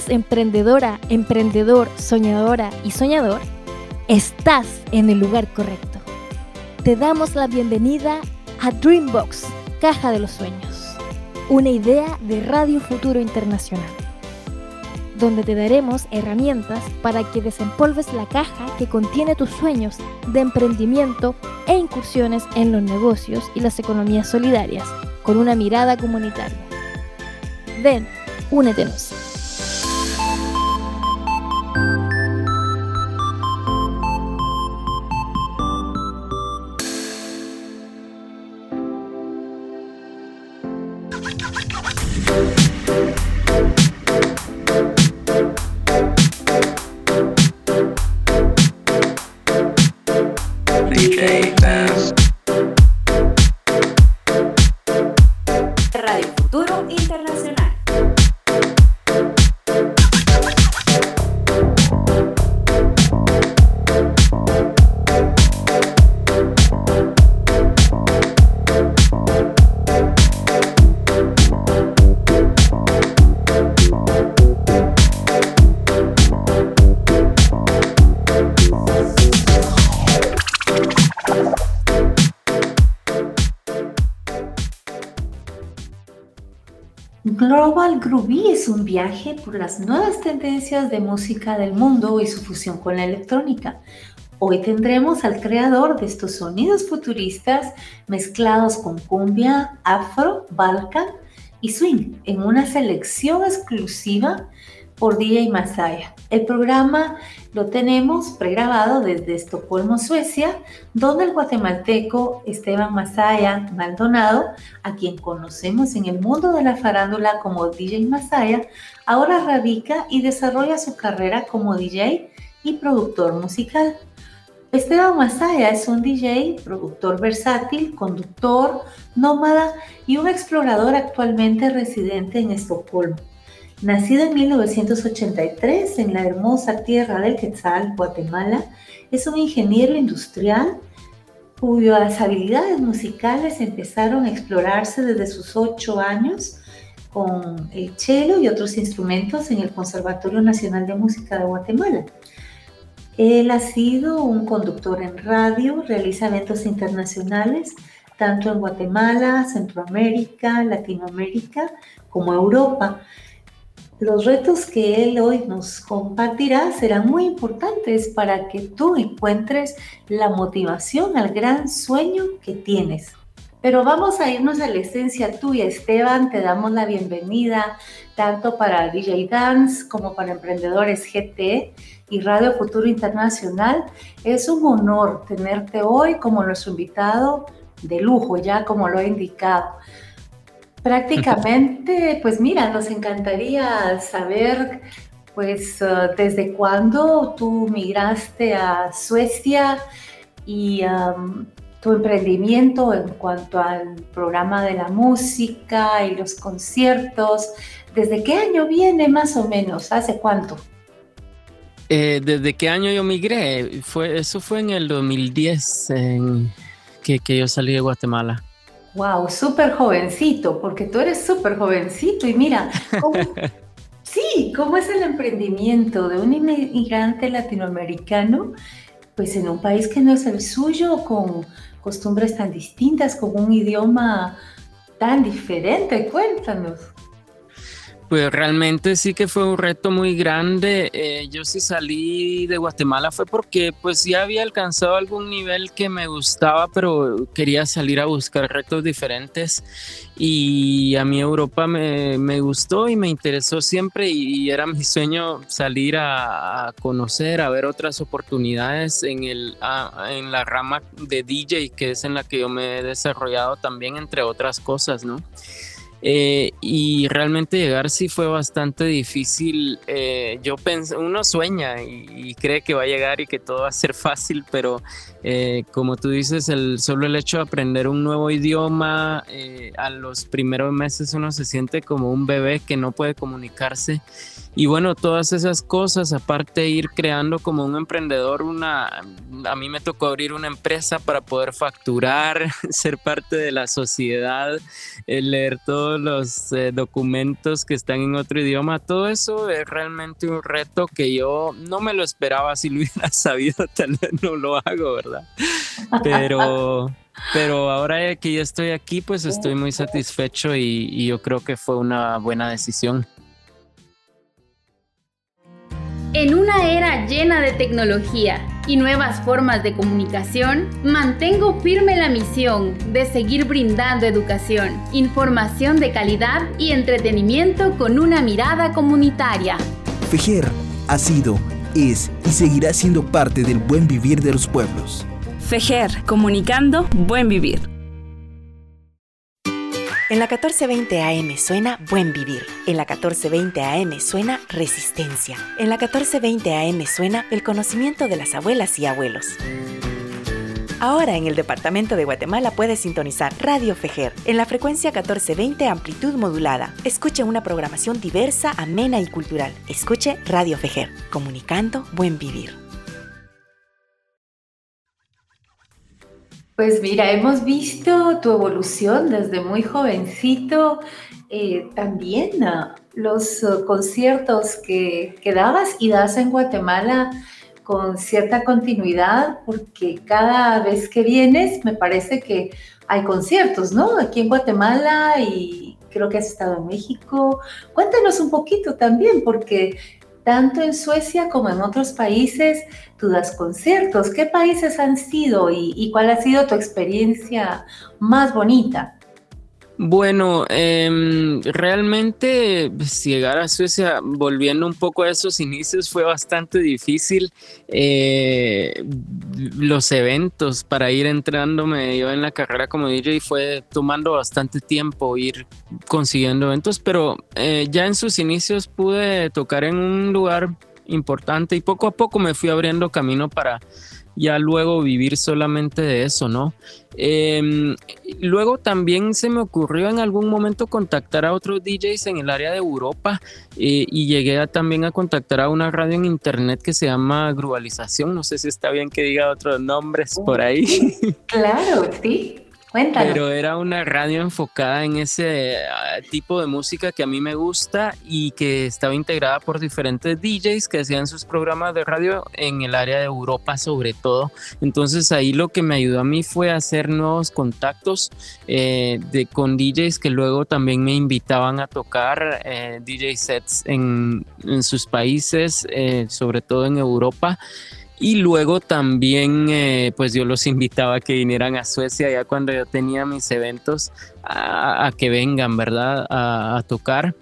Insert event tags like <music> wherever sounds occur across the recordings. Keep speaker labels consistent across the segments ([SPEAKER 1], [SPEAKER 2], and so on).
[SPEAKER 1] Hola, ¿eres emprendedora, emprendedor, soñadora y soñador? Estás en el lugar correcto. Te damos la bienvenida a Dreambox, Caja de los Sueños, una idea de Radio Futuro Internacional, donde te daremos herramientas para que desempolves la caja que contiene tus sueños de emprendimiento e incursiones en los negocios y las economías solidarias con una mirada comunitaria. Ven, únetenos.
[SPEAKER 2] Global Groovy es un viaje por las nuevas tendencias de música del mundo y su fusión con la electrónica. Hoy tendremos al creador de estos sonidos futuristas mezclados con cumbia, afro, balkan y swing en una selección exclusiva por DJ Masaya. El programa lo tenemos pregrabado desde Estocolmo, Suecia, donde el guatemalteco Esteban Masaya Maldonado, a quien conocemos en el mundo de la farándula como DJ Masaya, ahora radica y desarrolla su carrera como DJ y productor musical. Esteban Masaya es un DJ, productor versátil, conductor, nómada y un explorador actualmente residente en Estocolmo. Nacido en 1983 en la hermosa tierra del Quetzal, Guatemala, es un ingeniero industrial cuyas habilidades musicales empezaron a explorarse desde sus ocho años con el cello y otros instrumentos en el Conservatorio Nacional de Música de Guatemala. Él ha sido un conductor en radio, realiza eventos internacionales, tanto en Guatemala, Centroamérica, Latinoamérica como Europa. Los retos que él hoy nos compartirá serán muy importantes para que tú encuentres la motivación al gran sueño que tienes. Pero vamos a irnos a la esencia tuya, Esteban. Te damos la bienvenida tanto para DJ Dance como para Emprendedores GT y Radio Futuro Internacional. Es un honor tenerte hoy como nuestro invitado de lujo, ya como lo he indicado. Prácticamente, pues mira, nos encantaría saber, pues, uh, desde cuándo tú migraste a Suecia y um, tu emprendimiento en cuanto al programa de la música y los conciertos. ¿Desde qué año viene más o menos? ¿Hace cuánto?
[SPEAKER 3] Eh, ¿Desde qué año yo migré? Fue, eso fue en el 2010 en que, que yo salí de Guatemala.
[SPEAKER 2] Wow, súper jovencito, porque tú eres súper jovencito y mira, <laughs> sí, ¿cómo es el emprendimiento de un inmigrante latinoamericano? Pues en un país que no es el suyo, con costumbres tan distintas, con un idioma tan diferente. Cuéntanos.
[SPEAKER 3] Pues realmente sí que fue un reto muy grande. Eh, yo sí salí de Guatemala fue porque pues ya había alcanzado algún nivel que me gustaba, pero quería salir a buscar retos diferentes. Y a mí Europa me, me gustó y me interesó siempre y, era mi sueño salir a, conocer, a ver otras oportunidades en, el, en la rama de DJ, que es en la que yo me he desarrollado también, entre otras cosas, ¿no? Eh, y realmente llegar sí fue bastante difícil. Eh, yo pensé, uno sueña y, cree que va a llegar y que todo va a ser fácil, pero eh, como tú dices, el, solo el hecho de aprender un nuevo idioma, a los primeros meses uno se siente como un bebé que no puede comunicarse y bueno, todas esas cosas, aparte de ir creando como un emprendedor, una, a mí me tocó abrir una empresa para poder facturar, <laughs> ser parte de la sociedad, leer todos todos los eh, documentos que están en otro idioma, todo eso es realmente un reto que yo no me lo esperaba, si lo <laughs> hubiera sabido tal vez no lo hago, ¿verdad? Pero, pero ahora que ya estoy aquí, pues estoy muy satisfecho y yo creo que fue una buena decisión.
[SPEAKER 4] En una era llena de tecnología y nuevas formas de comunicación, mantengo firme la misión de seguir brindando educación, información de calidad y entretenimiento con una mirada comunitaria.
[SPEAKER 5] FEJER ha sido, es y seguirá siendo parte del buen vivir de los pueblos.
[SPEAKER 6] FEJER, comunicando buen vivir.
[SPEAKER 7] En la 1420 AM suena Buen Vivir. En la 1420 AM suena Resistencia. En la 1420 AM suena el conocimiento de las abuelas y abuelos. Ahora en el departamento de Guatemala puedes sintonizar Radio Fejer en la frecuencia 1420 amplitud modulada. Escuche una programación diversa, amena y cultural. Escuche Radio Fejer, comunicando buen vivir.
[SPEAKER 2] Pues mira, hemos visto tu evolución desde muy jovencito, eh, también los uh, conciertos que, que, dabas y das en Guatemala con cierta continuidad, porque cada vez que vienes me parece que hay conciertos, ¿no? Aquí en Guatemala y creo que has estado en México. Cuéntanos un poquito también, porque tanto en Suecia como en otros países, tú das conciertos. ¿Qué países han sido y, cuál ha sido tu experiencia más bonita?
[SPEAKER 3] Bueno, em, realmente pues, llegar a Suecia, volviendo un poco a esos inicios, fue bastante difícil. Eh, los eventos para ir entrándome yo en la carrera como DJ fue tomando bastante tiempo ir consiguiendo eventos, pero eh, ya en sus inicios pude tocar en un lugar importante y poco a poco me fui abriendo camino para ya luego vivir solamente de eso, ¿no? Em, luego también se me ocurrió en algún momento contactar a otros DJs en el área de Europa eh, y llegué también a contactar a una radio en internet que se llama Grubalización, no sé si está bien que diga otros nombres por ahí.
[SPEAKER 2] Claro, sí.
[SPEAKER 3] Pero era una radio enfocada en ese ah, tipo de música que a mí me gusta y que estaba integrada por diferentes DJs que hacían sus programas de radio en el área de Europa sobre todo. Entonces ahí lo que me ayudó a mí fue hacer nuevos contactos eh, de, con DJs que luego también me invitaban a tocar eh, DJ sets en, en sus países, eh, sobre todo en Europa. Y luego también, eh, pues yo los <laughs> invitaba a que vinieran a Suecia ya cuando yo tenía mis eventos, a, que vengan, ¿verdad? a tocar.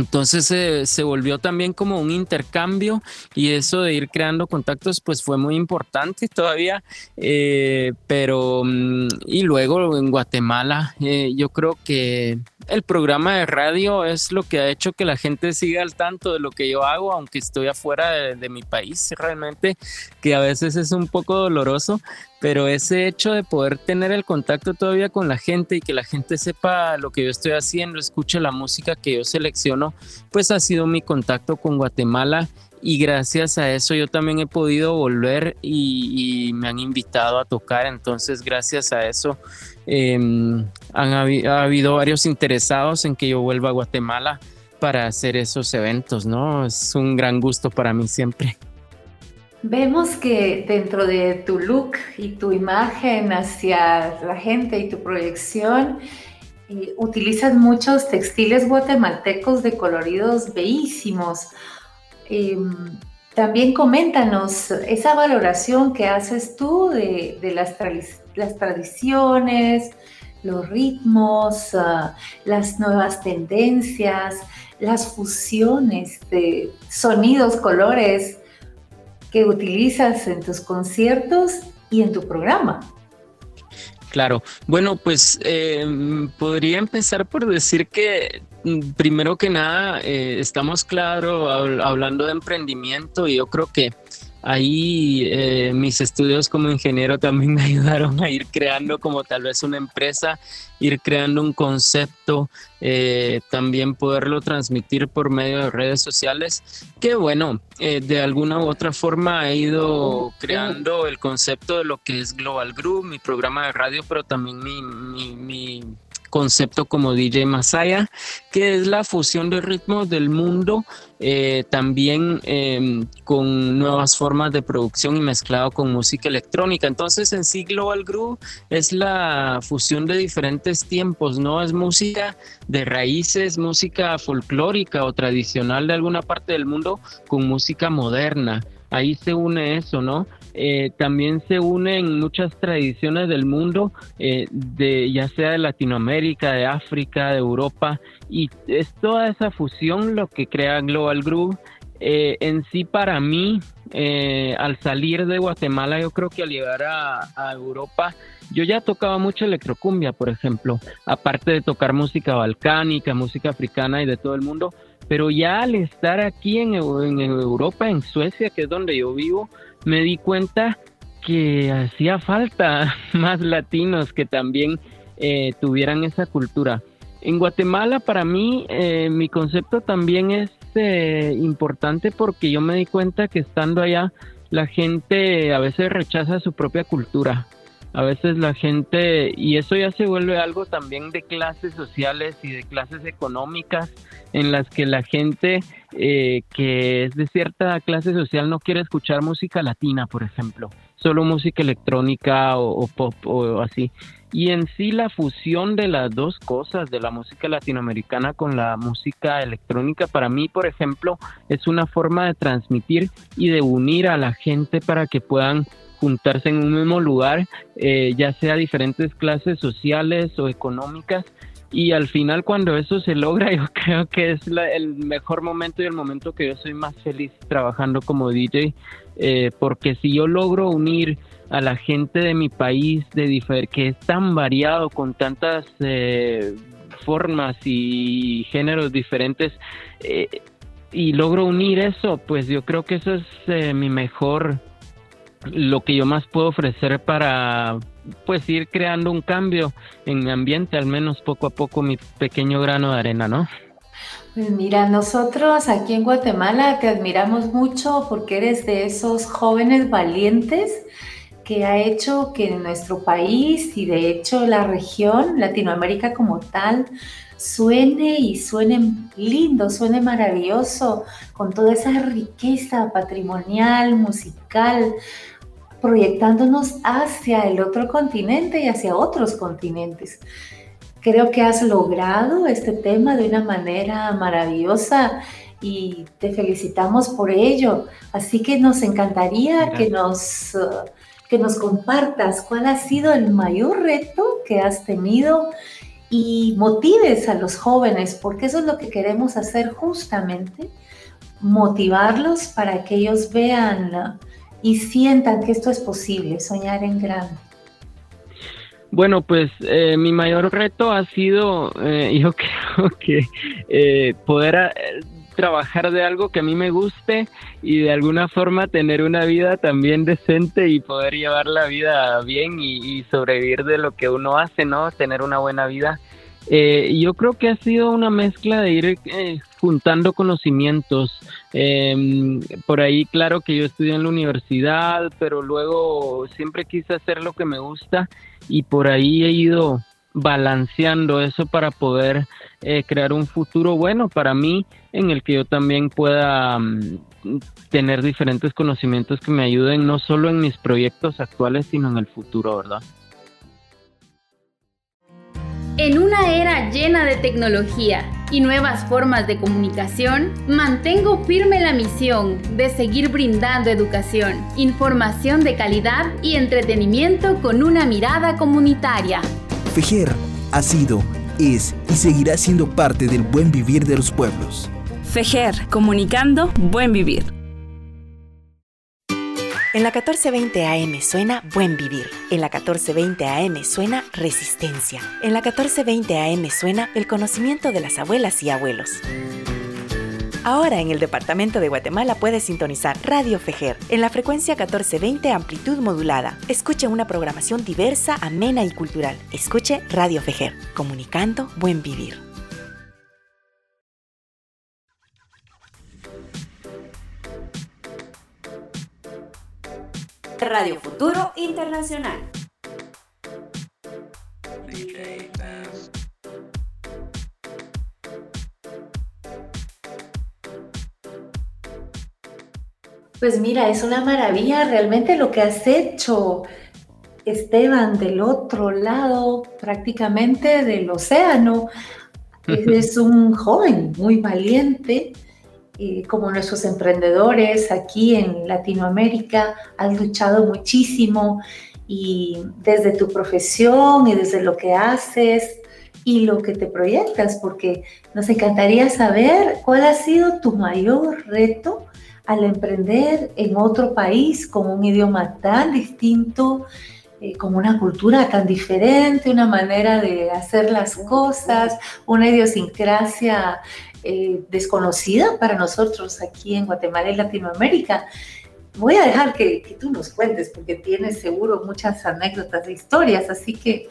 [SPEAKER 3] Entonces se volvió también como un intercambio y eso de ir creando contactos pues fue muy importante <laughs> todavía, eh, pero mm, y luego en Guatemala eh, yo creo que el programa de radio es lo que ha hecho que la gente siga al tanto de lo que yo hago, aunque estoy afuera de mi país realmente, que a veces es un poco doloroso, pero ese hecho de poder tener el contacto todavía con la gente y que la gente sepa lo que yo estoy haciendo, escuche la música que yo selecciono, pues ha sido mi contacto con Guatemala y gracias a eso yo también he podido volver y, me han invitado a tocar, entonces gracias a eso em, han ha habido varios interesados en que yo vuelva a Guatemala para hacer esos eventos, ¿no? Es un gran gusto para mí siempre.
[SPEAKER 2] Vemos que dentro de tu look y tu imagen hacia la gente y tu proyección, eh, utilizas muchos textiles guatemaltecos de coloridos bellísimos. Em, también coméntanos esa valoración que haces tú de, las, tradiciones, los ritmos, ah, las nuevas tendencias, las fusiones de sonidos, colores que utilizas en tus conciertos y en tu programa.
[SPEAKER 3] Claro, bueno, pues eh, podría empezar por decir que mm, primero que nada eh, estamos claro hablando de emprendimiento y yo creo que ahí eh, mis estudios como ingeniero también <laughs> me ayudaron a ir creando como tal vez una empresa, ir creando un concepto, eh, también poderlo transmitir por medio de redes sociales, que bueno, eh, de alguna u otra forma he ido creando el concepto de lo que es Global Group, mi programa de radio, pero también mi, mi concepto como DJ Masaya, que es la fusión de ritmos del mundo, eh, también em, con nuevas formas de producción y mezclado con música electrónica. Entonces en sí Global Groove es la fusión de diferentes tiempos, ¿no? Es música de raíces, música folclórica o tradicional de alguna parte del mundo con música moderna. Ahí se une eso, ¿no? Eh, también se unen muchas tradiciones del mundo, eh, de, ya sea de Latinoamérica, de África, de Europa, y es toda esa fusión lo que crea Global Groove. Eh, en sí, para mí, al salir de Guatemala, yo creo que al llegar a, a Europa, yo ya tocaba mucho electrocumbia, por ejemplo, aparte de tocar música balcánica, música africana y de todo el mundo, pero ya al estar aquí en, en Europa, en Suecia, que es donde yo vivo, me di cuenta que hacía falta <laughs> más latinos que también eh, tuvieran esa cultura. En Guatemala para mí eh, mi concepto también es eh, importante porque yo me di cuenta que estando allá la gente a veces rechaza su propia cultura. A veces la gente, y eso ya se vuelve algo también de clases sociales y de clases económicas, en las que la gente eh, que es de cierta clase social no quiere escuchar música latina, por ejemplo, solo música electrónica o, pop o así. Y en sí la fusión de las dos cosas, de la música latinoamericana con la música electrónica, para mí, por ejemplo, es una forma de transmitir y de unir a la gente para que puedan juntarse en un mismo lugar, eh, ya sea diferentes clases sociales o económicas, y al final cuando eso se logra <laughs> yo creo que es el mejor momento y el momento que yo soy más feliz trabajando como DJ eh, porque si yo logro unir a la gente de mi país de que es tan variado con tantas eh, formas y géneros diferentes y logro unir eso pues yo creo que eso es mi mejor lo que yo más puedo ofrecer para pues ir creando un cambio en mi ambiente, al menos poco a poco mi pequeño grano de arena, ¿no?
[SPEAKER 2] Pues mira, nosotros aquí en Guatemala te admiramos mucho porque eres de esos jóvenes valientes que ha hecho que nuestro país y de hecho la región, Latinoamérica como tal, suene y suene lindo, suene maravilloso, con toda esa riqueza patrimonial, musical, proyectándonos hacia el otro continente y hacia otros continentes. Creo que has logrado este tema de una manera maravillosa y te felicitamos por ello. Así que nos encantaría que nos, que nos compartas cuál ha sido el mayor reto que has tenido y motives a los jóvenes, porque eso es lo que queremos hacer justamente, motivarlos para que ellos vean y sientan que esto es posible, soñar en grande?
[SPEAKER 3] Bueno, pues eh, mi mayor reto ha sido, eh, <laughs> yo creo que eh, poder trabajar de algo que a mí me guste y de alguna forma tener una vida también decente y poder llevar la vida bien y, sobrevivir de lo que uno hace, ¿no? Tener una buena vida. yo creo que ha sido una mezcla de ir juntando conocimientos. Em, por ahí, claro que yo estudié en la universidad, pero luego siempre quise hacer lo que me gusta y por ahí he ido balanceando eso para poder eh, crear un futuro bueno para mí en el que yo también pueda mm, tener diferentes conocimientos que me ayuden no solo en mis proyectos actuales sino en el futuro, ¿verdad?
[SPEAKER 4] En una era llena de tecnología y nuevas formas de comunicación, mantengo firme la misión de seguir brindando educación, información de calidad y entretenimiento con una mirada comunitaria.
[SPEAKER 5] Fejer ha sido, es y seguirá siendo parte del buen vivir de los pueblos.
[SPEAKER 6] Fejer, comunicando buen vivir.
[SPEAKER 7] En la 1420 AM suena Buen Vivir. En la 1420 AM suena Resistencia. En la 1420 AM suena el conocimiento de las abuelas y abuelos. Ahora en el departamento de Guatemala puedes sintonizar Radio Fejer en la frecuencia 1420 amplitud modulada. Escuche una programación diversa, amena y cultural. Escuche Radio Fejer, comunicando buen vivir.
[SPEAKER 8] Radio Futuro Internacional.
[SPEAKER 2] Pues mira, es una maravilla realmente lo que has hecho, Esteban, del otro lado prácticamente del océano. <laughs> Es un joven muy valiente y como nuestros emprendedores aquí en Latinoamérica, has luchado muchísimo y desde tu profesión y desde lo que haces y lo que te proyectas, porque nos encantaría saber cuál ha sido tu mayor reto al emprender en otro país con un idioma tan distinto, eh, con una cultura tan diferente, una manera de hacer las cosas, una idiosincrasia eh, desconocida para nosotros aquí en Guatemala y Latinoamérica. Voy a dejar que, que tú nos cuentes porque tienes seguro muchas anécdotas e historias, así que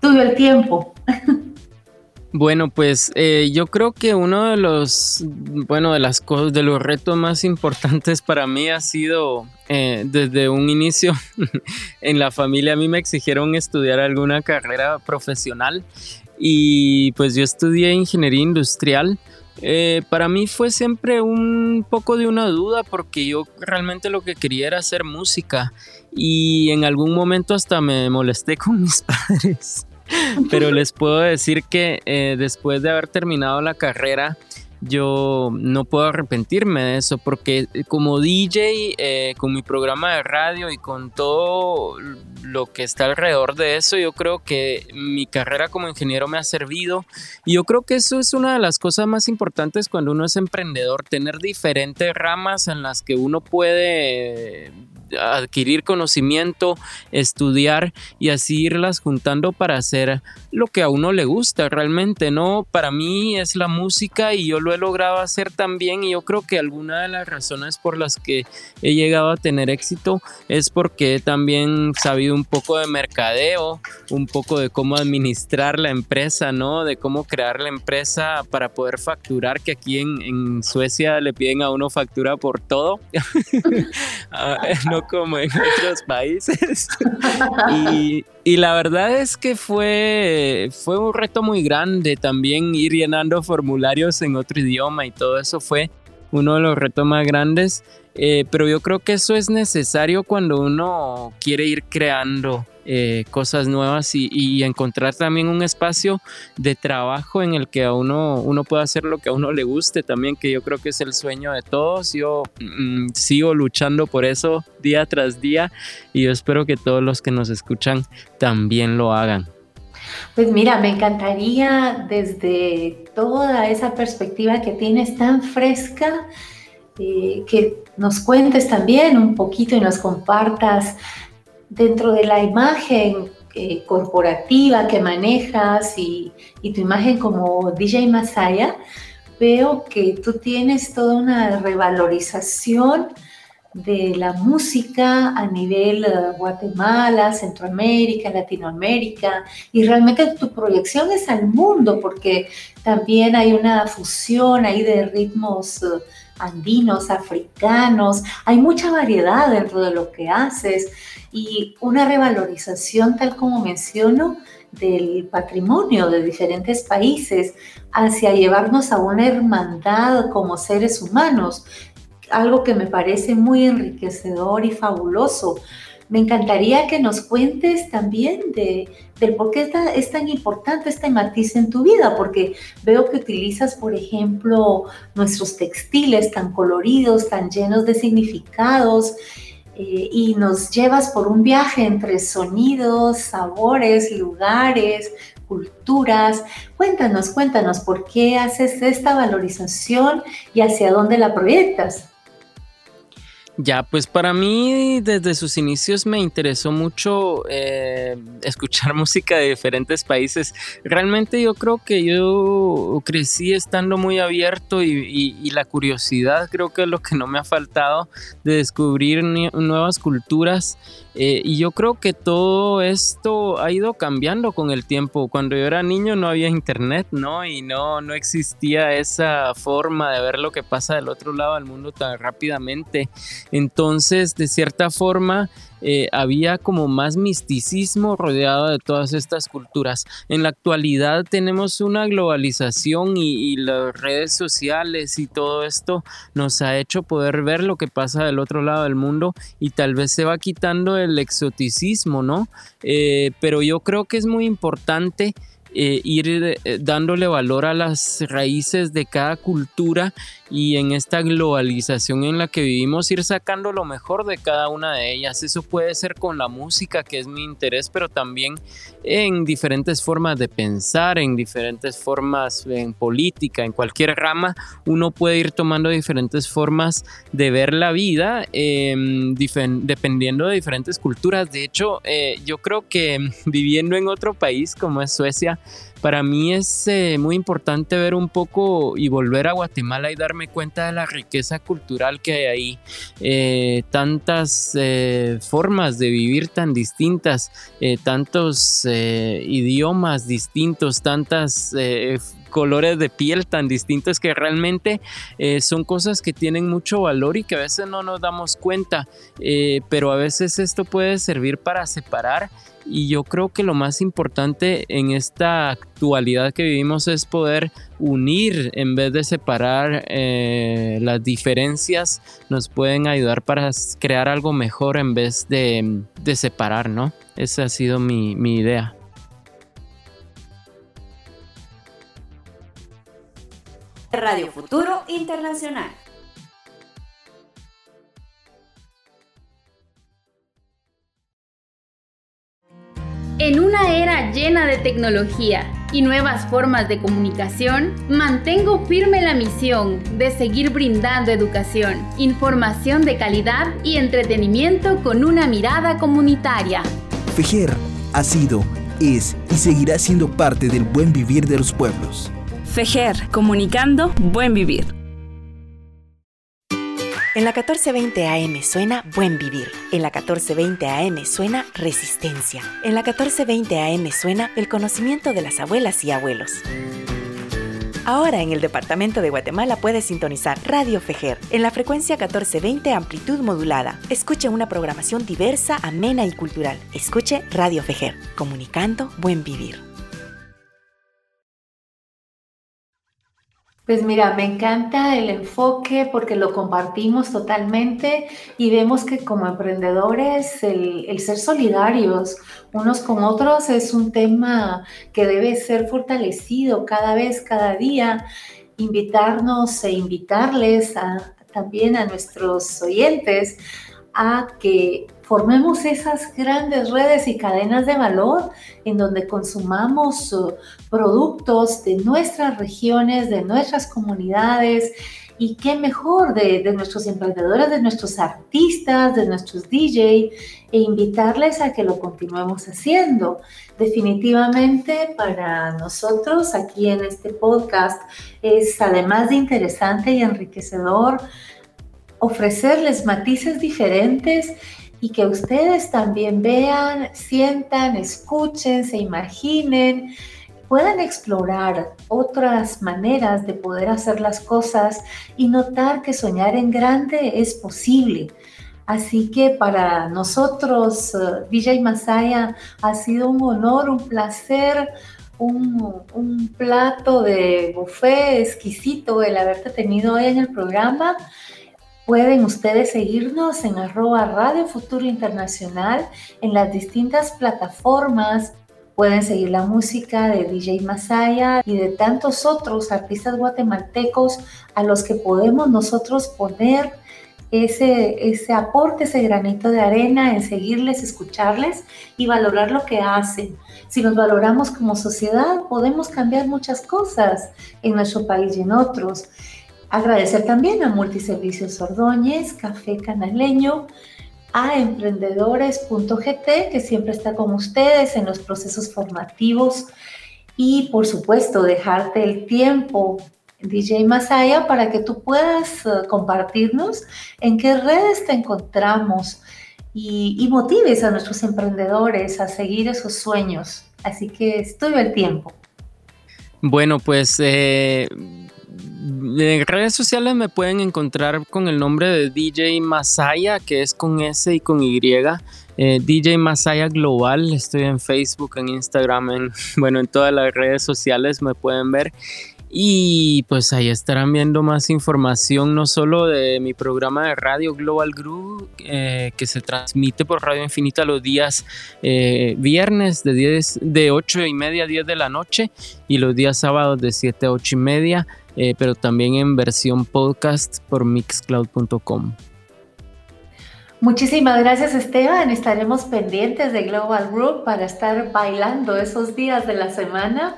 [SPEAKER 2] tuve el tiempo.
[SPEAKER 3] Bueno, pues eh, yo creo que uno de los, bueno, de las cosas, de los retos más importantes para mí ha sido eh, desde un inicio <laughs> en la familia a mí me exigieron estudiar alguna carrera profesional y pues yo estudié ingeniería industrial. Eh, para mí fue siempre un poco de una duda porque yo realmente lo que quería era hacer música y en algún momento hasta me molesté <laughs> con mis padres. Pero les puedo decir que eh, después de haber terminado la carrera, yo no puedo arrepentirme de eso porque eh, como DJ, eh, con mi programa de radio y con todo lo que está alrededor de eso, yo creo que mi carrera como ingeniero me ha servido. Y yo creo que eso es una de las cosas más importantes cuando uno es emprendedor, tener diferentes ramas en las que uno puede adquirir conocimiento, estudiar y así irlas juntando para hacer lo que a uno le gusta realmente, ¿no? Para mí es la música y yo lo he logrado hacer también y yo creo que alguna de las razones por las que he llegado a tener éxito es porque he también sabido un poco de mercadeo, un poco de cómo administrar la empresa, ¿no? De cómo crear la empresa para poder facturar, que aquí en, Suecia le piden a uno factura por todo. <laughs> Ah, <laughs> no como en otros <laughs> países. y, y, la verdad es que fue, fue un reto muy grande también ir llenando formularios en otro idioma y todo eso fue uno de los retos más grandes. Eh, pero yo creo que eso es necesario cuando uno quiere ir creando eh, cosas nuevas y, encontrar también un espacio de trabajo en el que a uno, uno pueda hacer lo que a uno le guste también, que yo creo que es el sueño de todos. Yo mm, sigo luchando por eso día tras día y yo espero que todos los que nos escuchan también lo hagan.
[SPEAKER 2] Pues mira, me encantaría desde toda esa perspectiva que tienes tan fresca, eh, que nos cuentes también un poquito y nos compartas dentro de la imagen eh, corporativa que manejas y, tu imagen como DJ Masaya, veo que tú tienes toda una revalorización de la música a nivel eh, Guatemala, Centroamérica, Latinoamérica, y realmente tu proyección es al mundo, porque también hay una fusión ahí de ritmos. Eh, andinos, africanos, hay mucha variedad dentro de lo que haces y una revalorización, tal como menciono, del patrimonio de diferentes países hacia llevarnos a una hermandad como seres humanos, algo que me parece muy enriquecedor y fabuloso. Me encantaría que nos cuentes también de, del por qué es tan importante este matiz en tu vida, porque veo que utilizas, por ejemplo, nuestros textiles tan coloridos, tan llenos de significados, eh, y nos llevas por un viaje entre sonidos, sabores, lugares, culturas. Cuéntanos, cuéntanos por qué haces esta valorización y hacia dónde la proyectas.
[SPEAKER 3] Ya, pues para mí desde sus inicios me interesó mucho eh, <laughs> escuchar música de diferentes países. Realmente yo creo que yo crecí estando muy abierto y, la curiosidad creo que es lo que no me ha faltado de descubrir nuevas culturas. Eh, y yo creo que todo esto ha ido cambiando con el tiempo. Cuando yo era niño no había internet, ¿no? Y no, no existía esa forma de ver lo que pasa del otro lado del mundo tan rápidamente. Entonces, de cierta forma, eh, había como más misticismo rodeado de todas estas culturas. En la actualidad tenemos una globalización y, las redes sociales y todo esto nos ha hecho poder ver lo que pasa del otro lado del mundo y tal vez se va quitando el exoticismo, ¿no? Eh, pero yo creo que es muy importante eh, ir eh, dándole valor a las raíces de cada cultura y en esta globalización en la que vivimos ir sacando lo mejor de cada una de ellas. Eso puede ser con la música, que es mi interés, pero también en diferentes formas de pensar, en diferentes formas en política, en cualquier rama, uno puede ir tomando diferentes formas de ver la vida em, dependiendo de diferentes culturas. De hecho, eh, yo creo que <laughs> viviendo en otro país como es Suecia, para mí es eh, muy importante ver un poco y volver a Guatemala y darme cuenta de la riqueza cultural que hay ahí. Eh, tantas eh, formas de vivir tan distintas, tantos idiomas distintos, tantas colores de piel tan distintos que realmente son cosas que tienen mucho valor y que a veces no nos damos cuenta, pero a veces esto puede servir para separar y yo creo que lo más importante en esta actualidad que vivimos es poder unir en vez de separar eh, las diferencias, nos pueden ayudar para crear algo mejor en vez de, separar, ¿no? Esa ha sido mi, mi idea.
[SPEAKER 7] Radio Futuro Internacional.
[SPEAKER 4] En una era llena de tecnología y nuevas formas de comunicación, mantengo firme la misión de seguir brindando educación, información de calidad y entretenimiento con una mirada comunitaria.
[SPEAKER 5] FEJER ha sido, es y seguirá siendo parte del buen vivir de los pueblos.
[SPEAKER 6] FEJER, comunicando buen vivir.
[SPEAKER 7] En la 1420 AM suena Buen Vivir. En la 1420 AM suena Resistencia. En la 1420 AM suena el conocimiento de las abuelas y abuelos. Ahora en el departamento de Guatemala puedes sintonizar Radio Fejer en la frecuencia 1420 amplitud modulada. Escuche una programación diversa, amena y cultural. Escuche Radio Fejer, comunicando buen vivir.
[SPEAKER 2] Pues mira, me encanta el enfoque porque lo compartimos totalmente y vemos que como emprendedores el, ser solidarios unos con otros es un tema que debe ser fortalecido cada vez, cada día, invitarnos e invitarles también a nuestros oyentes a que formemos esas grandes redes y cadenas de valor en donde consumamos uh, productos de nuestras regiones, de nuestras comunidades y qué mejor de, nuestros emprendedores, de nuestros artistas, de nuestros DJ e invitarles a que lo continuemos haciendo. Definitivamente para nosotros aquí en este podcast es además de interesante y enriquecedor ofrecerles matices diferentes y que ustedes también vean, sientan, escuchen, se imaginen, puedan explorar otras maneras de poder hacer las cosas y notar que soñar en grande es posible. Así que para nosotros, uh, DJ Masaya, ha sido un honor, un placer, un, un, plato de buffet exquisito el haberte tenido hoy en el programa. Pueden ustedes seguirnos en arroba Radio Futuro Internacional en las distintas plataformas. Pueden seguir la música de DJ Masaya y de tantos otros artistas guatemaltecos a los que podemos nosotros poner ese, ese aporte, ese granito de arena en seguirles, escucharles y valorar lo que hacen. Si nos valoramos como sociedad, podemos cambiar muchas cosas en nuestro país y en otros. Agradecer también a Multiservicios Ordóñez, Café Canaleño, a emprendedores.gt, que siempre está con ustedes en los procesos formativos. Y por supuesto, dejarte el tiempo, DJ Masaya, para que tú puedas eh, compartirnos en qué redes te encontramos y, motives a nuestros emprendedores a seguir esos sueños. Así que estoy el tiempo.
[SPEAKER 3] Bueno, pues eh, en redes sociales me pueden encontrar con el nombre de DJ Masaya, que es con S y con Y. eh, DJ Masaya Global. Estoy en Facebook, en Instagram, en, <laughs> bueno, en todas las redes sociales me pueden ver. Y pues ahí estarán viendo más información, no solo de mi programa de radio Global Group, eh, que se transmite por Radio Infinita los días eh, viernes de, 10, de 8 y media a 10 de la noche y los días sábados de 7 a 8 y media, eh, pero también en versión podcast por mixcloud.com.
[SPEAKER 2] Muchísimas gracias Esteban, estaremos pendientes de Global Group para estar bailando esos días de la semana.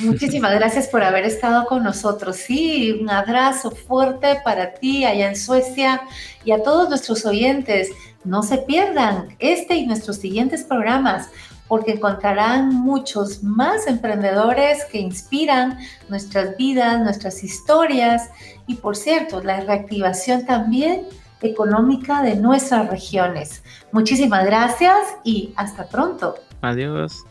[SPEAKER 2] Muchísimas <laughs> gracias por haber estado con nosotros. Sí, un abrazo fuerte para ti allá en Suecia y a todos nuestros oyentes. No se pierdan este y nuestros siguientes programas porque encontrarán muchos más emprendedores que inspiran nuestras vidas, nuestras historias y por cierto, la reactivación también económica de nuestras regiones. Muchísimas gracias y hasta pronto.
[SPEAKER 3] Adiós.